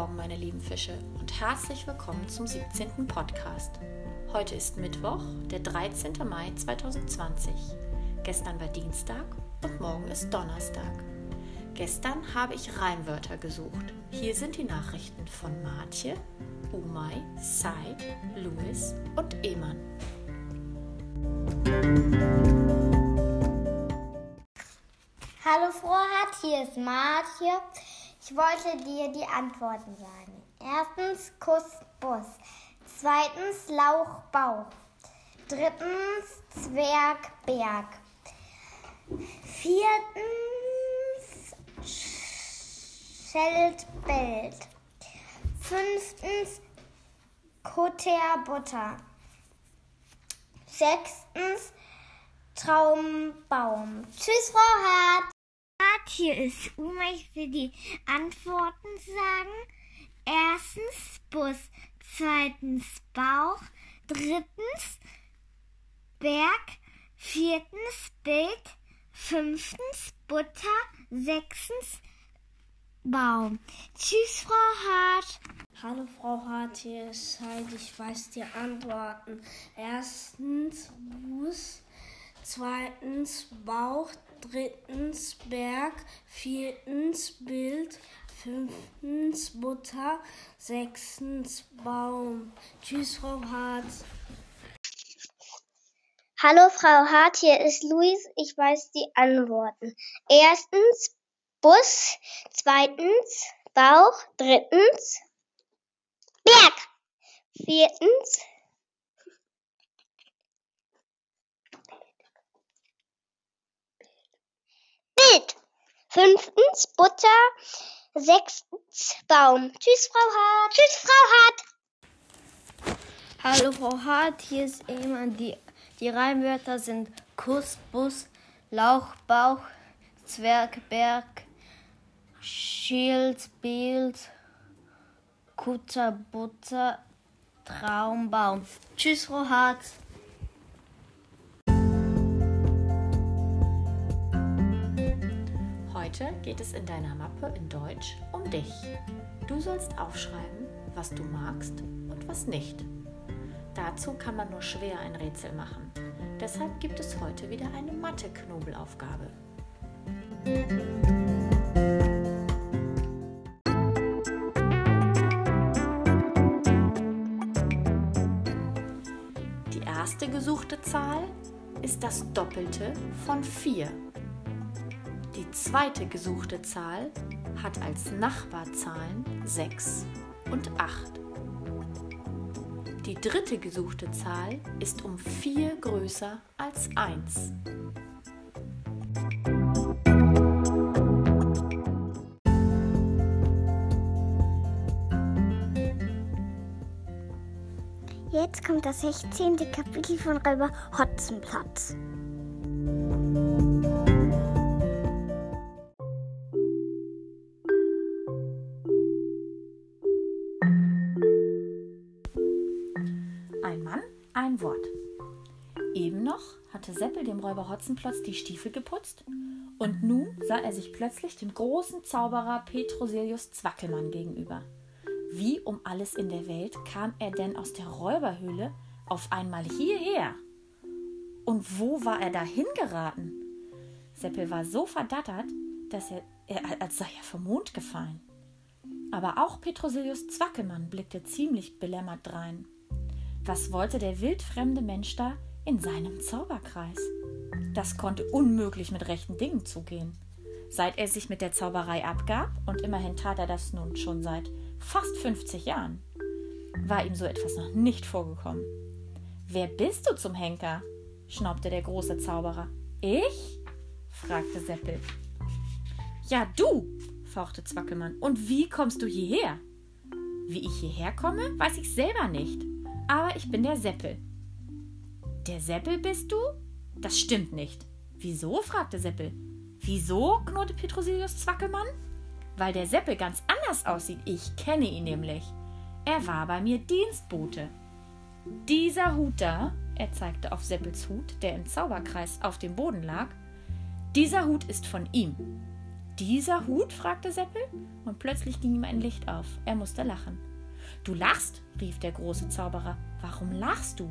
Morgen, meine lieben Fische, und herzlich willkommen zum 17. Podcast. Heute ist Mittwoch, der 13. Mai 2020. Gestern war Dienstag und morgen ist Donnerstag. Gestern habe ich Reimwörter gesucht. Hier sind die Nachrichten von Martje, Umay, Said, Louis und Eman. Hallo Frohat, hier ist Martje. Ich wollte dir die Antworten sagen. Erstens Kuss, Bus. Zweitens Lauch, Bauch. Drittens Zwerg, Berg. Viertens Schild, Bild. Fünftens Kutter, Butter. Sechstens Traumbaum. Tschüss, Frau Hart. Hier ist Uma. Ich will die Antworten sagen. Erstens Bus, zweitens Bauch, drittens Berg, viertens Bild, fünftens Butter, sechstens Baum. Tschüss, Frau Hart. Hallo Frau Hart, hier ist Heidi. Ich weiß die Antworten. Erstens Bus, zweitens Bauch, drittens Berg, viertens Bild, fünftens Butter, sechstens Baum. Tschüss, Frau Hart. Hallo Frau Hart, hier ist Luis. Ich weiß die Antworten. Erstens Bus, zweitens Bauch, drittens Berg, viertens Bild, fünftens Butter, sechstens Baum. Tschüss Frau Hart. Tschüss Frau Hart. Hallo Frau Hart, hier ist jemand. Die, die Reimwörter sind Kuss, Bus, Lauch, Bauch, Zwerg, Berg, Schild, Bild, Kutter, Butter, Traumbaum. Tschüss, Frau Hart. Heute geht es in deiner Mappe in Deutsch um dich. Du sollst aufschreiben, was du magst und was nicht. Dazu kann man nur schwer ein Rätsel machen. Deshalb gibt es heute wieder eine Mathe-Knobelaufgabe. Die erste gesuchte Zahl ist das Doppelte von 4. Die zweite gesuchte Zahl hat als Nachbarzahlen 6 und 8. Die dritte gesuchte Zahl ist um 4 größer als 1. Jetzt kommt das 16. Kapitel von Räuber Hotzenplotz. Noch hatte Seppel dem Räuber Hotzenplotz die Stiefel geputzt und nun sah er sich plötzlich dem großen Zauberer Petrosilius Zwackelmann gegenüber. Wie um alles in der Welt kam er denn aus der Räuberhöhle auf einmal hierher? Und wo war er da hingeraten? Seppel war so verdattert, dass er, er als sei er vom Mond gefallen. Aber auch Petrosilius Zwackelmann blickte ziemlich belämmert drein. Was wollte der wildfremde Mensch da in seinem Zauberkreis? Das konnte unmöglich mit rechten Dingen zugehen. Seit er sich mit der Zauberei abgab, und immerhin tat er das nun schon seit fast 50 Jahren, war ihm so etwas noch nicht vorgekommen. Wer bist du zum Henker? schnaubte der große Zauberer. Ich? fragte Seppel. Ja, du, fauchte Zwackelmann. Und wie kommst du hierher? Wie ich hierher komme, weiß ich selber nicht. Aber ich bin der Seppel. Der Seppel bist du? Das stimmt nicht. Wieso? fragte Seppel. Wieso? knurrte Petrosilius Zwackelmann. Weil der Seppel ganz anders aussieht. Ich kenne ihn nämlich. Er war bei mir Dienstbote. Dieser Hut da, er zeigte auf Seppels Hut, der im Zauberkreis auf dem Boden lag, dieser Hut ist von ihm. Dieser Hut? fragte Seppel, und plötzlich ging ihm ein Licht auf. Er musste lachen. Du lachst? rief der große Zauberer. Warum lachst du?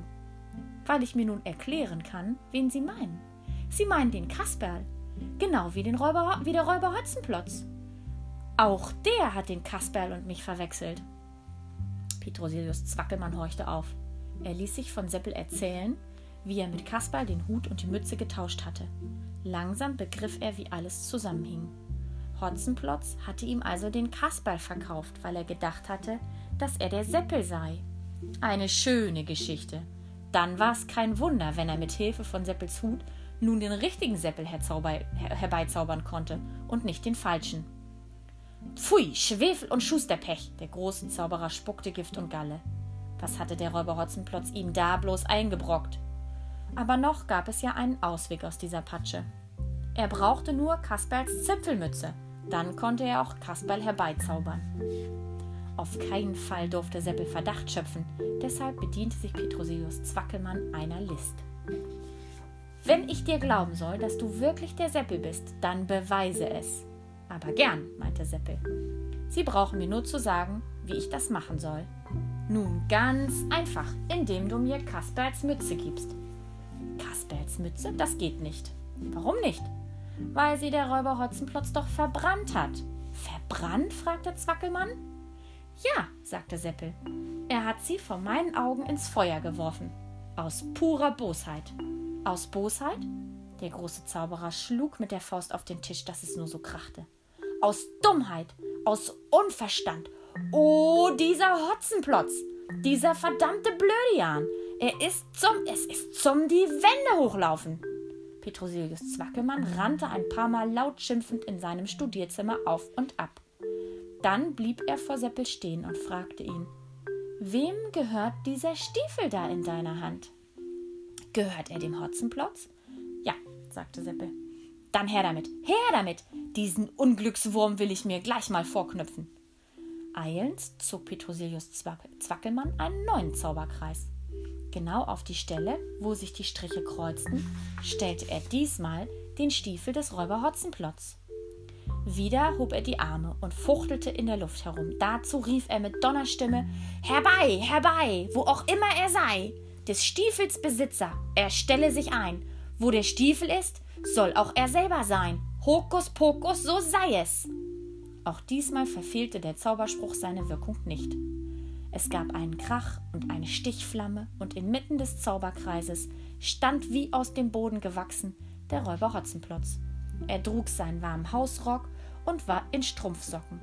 Weil ich mir nun erklären kann, wen Sie meinen. Sie meinen den Kasperl, genau wie, den Räuber, wie der Räuber Hotzenplotz. Auch der hat den Kasperl und mich verwechselt. Petrosilius Zwackelmann horchte auf. Er ließ sich von Seppel erzählen, wie er mit Kasperl den Hut und die Mütze getauscht hatte. Langsam begriff er, wie alles zusammenhing. Hotzenplotz hatte ihm also den Kasperl verkauft, weil er gedacht hatte, dass er der Seppel sei. Eine schöne Geschichte. Dann war es kein Wunder, wenn er mit Hilfe von Seppels Hut nun den richtigen Seppel herbeizaubern konnte und nicht den falschen. Pfui, Schwefel und Schusterpech! Der große Zauberer spuckte Gift und Galle. Was hatte der Räuber Hotzenplotz ihm da bloß eingebrockt? Aber noch gab es ja einen Ausweg aus dieser Patsche. Er brauchte nur Kasperls Zipfelmütze, dann konnte er auch Kasperl herbeizaubern. Auf keinen Fall durfte Seppel Verdacht schöpfen, deshalb bediente sich Petrosius Zwackelmann einer List. Wenn ich dir glauben soll, dass du wirklich der Seppel bist, dann beweise es. Aber gern, meinte Seppel. Sie brauchen mir nur zu sagen, wie ich das machen soll. Nun ganz einfach, indem du mir Kasperls Mütze gibst. Kasperls Mütze? Das geht nicht. Warum nicht? Weil sie der Räuber Hotzenplotz doch verbrannt hat. Verbrannt? fragte Zwackelmann. Ja, sagte Seppel. Er hat sie vor meinen Augen ins Feuer geworfen. Aus purer Bosheit. Aus Bosheit? Der große Zauberer schlug mit der Faust auf den Tisch, dass es nur so krachte aus Dummheit, aus Unverstand. Oh, dieser Hotzenplotz, dieser verdammte Blödian. Er ist zum, es ist zum die Wände hochlaufen. Petrosilius Zwackelmann rannte ein paar Mal laut schimpfend in seinem Studierzimmer auf und ab. Dann blieb er vor Seppel stehen und fragte ihn: Wem gehört dieser Stiefel da in deiner Hand? Gehört er dem Hotzenplotz? Ja, sagte Seppel. Dann her damit, her damit! Diesen Unglückswurm will ich mir gleich mal vorknüpfen. Eilends zog Petrosilius Zwackelmann einen neuen Zauberkreis. Genau auf die Stelle, wo sich die Striche kreuzten, stellte er diesmal den Stiefel des Räuber Hotzenplotz. Wieder hob er die Arme und fuchtelte in der Luft herum. Dazu rief er mit Donnerstimme: Herbei, herbei, wo auch immer er sei! Des Stiefels Besitzer, er stelle sich ein. Wo der Stiefel ist, soll auch er selber sein. Hokus pokus, so sei es. Auch diesmal verfehlte der Zauberspruch seine Wirkung nicht. Es gab einen Krach und eine Stichflamme, und inmitten des Zauberkreises stand wie aus dem Boden gewachsen der Räuber Hotzenplotz. Er trug seinen warmen Hausrock und war in Strumpfsocken.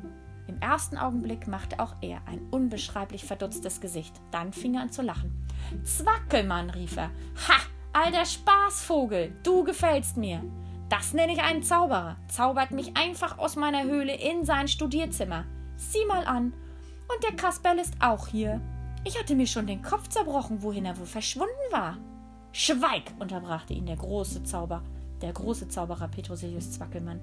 Im ersten Augenblick machte auch er ein unbeschreiblich verdutztes Gesicht. Dann fing er an zu lachen. Zwackelmann, rief er. Ha! Alter Spaßvogel, du gefällst mir. Das nenne ich einen Zauberer. Zaubert mich einfach aus meiner Höhle in sein Studierzimmer. Sieh mal an. Und der Kasperl ist auch hier. Ich hatte mir schon den Kopf zerbrochen, wohin er wohl verschwunden war. Schweig, unterbrachte ihn der große Zauber, der große Zauberer Petrosilius Zwackelmann.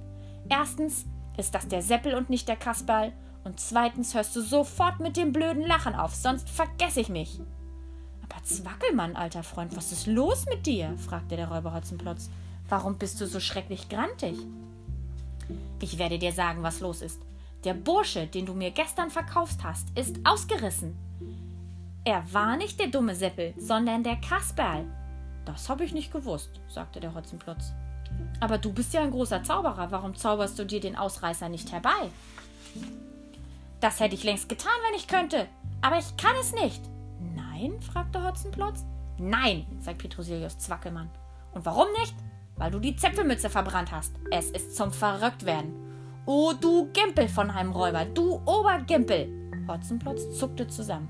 Erstens ist das der Seppel und nicht der Kasperl. Und zweitens hörst du sofort mit dem blöden Lachen auf, sonst vergesse ich mich. Aber Zwackelmann, alter Freund, was ist los mit dir? fragte der Räuber Hotzenplotz. Warum bist du so schrecklich grantig? Ich werde dir sagen, was los ist. Der Bursche, den du mir gestern verkauft hast, ist ausgerissen. Er war nicht der dumme Seppel, sondern der Kasperl. Das habe ich nicht gewusst, sagte der Hotzenplotz. Aber du bist ja ein großer Zauberer. Warum zauberst du dir den Ausreißer nicht herbei? Das hätte ich längst getan, wenn ich könnte. Aber ich kann es nicht. Nein? fragte Hotzenplotz. Nein, sagt Petrosilius Zwackelmann. Und warum nicht? Weil du die Zäpfelmütze verbrannt hast. Es ist zum Verrücktwerden. Oh, du Gimpel von einem Räuber, du Obergimpel! Hotzenplotz zuckte zusammen.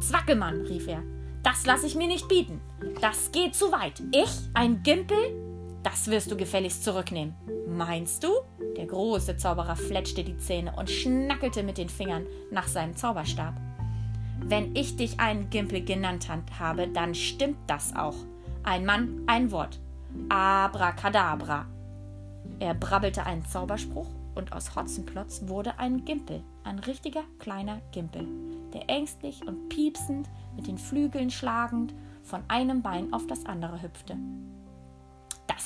Zwackelmann, rief er, das lasse ich mir nicht bieten. Das geht zu weit. Ich, ein Gimpel? Das wirst du gefälligst zurücknehmen. Meinst du? Der große Zauberer fletschte die Zähne und schnackelte mit den Fingern nach seinem Zauberstab. Wenn ich dich einen Gimpel genannt habe, dann stimmt das auch. Ein Mann, ein Wort. Abracadabra. Er brabbelte einen Zauberspruch und aus Hotzenplotz wurde ein Gimpel, ein richtiger kleiner Gimpel, der ängstlich und piepsend, mit den Flügeln schlagend, von einem Bein auf das andere hüpfte.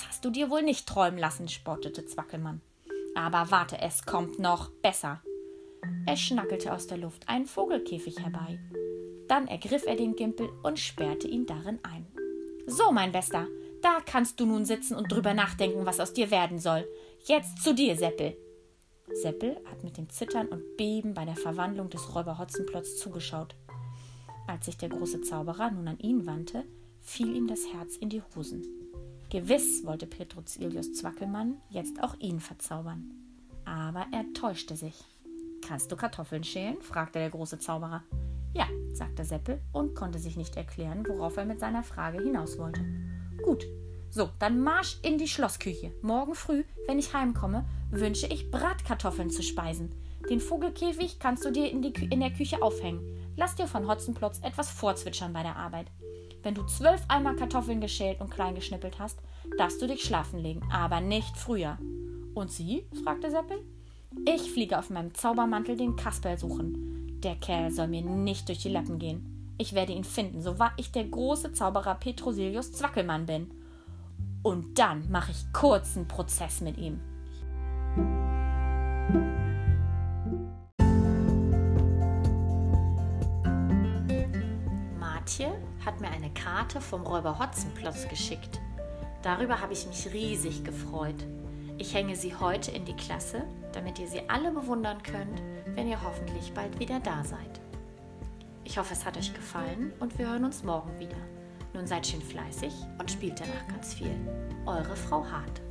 Hast du dir wohl nicht träumen lassen, spottete Zwackelmann. Aber warte, es kommt noch besser. Er schnackelte aus der Luft einen Vogelkäfig herbei. Dann ergriff er den Gimpel und sperrte ihn darin ein. So, mein Bester, da kannst du nun sitzen und drüber nachdenken, was aus dir werden soll. Jetzt zu dir, Seppel. Seppel hat mit dem Zittern und Beben bei der Verwandlung des Räuber Hotzenplotz zugeschaut. Als sich der große Zauberer nun an ihn wandte, fiel ihm das Herz in die Hosen. Gewiss wollte Petruzilius Zwackelmann jetzt auch ihn verzaubern. Aber er täuschte sich. Kannst du Kartoffeln schälen? fragte der große Zauberer. Ja, sagte Seppel und konnte sich nicht erklären, worauf er mit seiner Frage hinaus wollte. Gut, so, dann marsch in die Schlossküche. Morgen früh, wenn ich heimkomme, wünsche ich Bratkartoffeln zu speisen. Den Vogelkäfig kannst du dir in, in der Küche aufhängen. Lass dir von Hotzenplotz etwas vorzwitschern bei der Arbeit. Wenn du zwölf Eimer Kartoffeln geschält und klein geschnippelt hast, darfst du dich schlafen legen, aber nicht früher. Und Sie? fragte Seppel. Ich fliege auf meinem Zaubermantel den Kasperl suchen. Der Kerl soll mir nicht durch die Lappen gehen. Ich werde ihn finden, so wahr ich der große Zauberer Petrosilius Zwackelmann bin. Und dann mache ich kurzen Prozess mit ihm. Mir eine Karte vom Räuber Hotzenplotz geschickt. Darüber habe ich mich riesig gefreut. Ich hänge sie heute in die Klasse, damit ihr sie alle bewundern könnt, wenn ihr hoffentlich bald wieder da seid. Ich hoffe, es hat euch gefallen und wir hören uns morgen wieder. Nun seid schön fleißig und spielt danach ganz viel. Eure Frau Hart.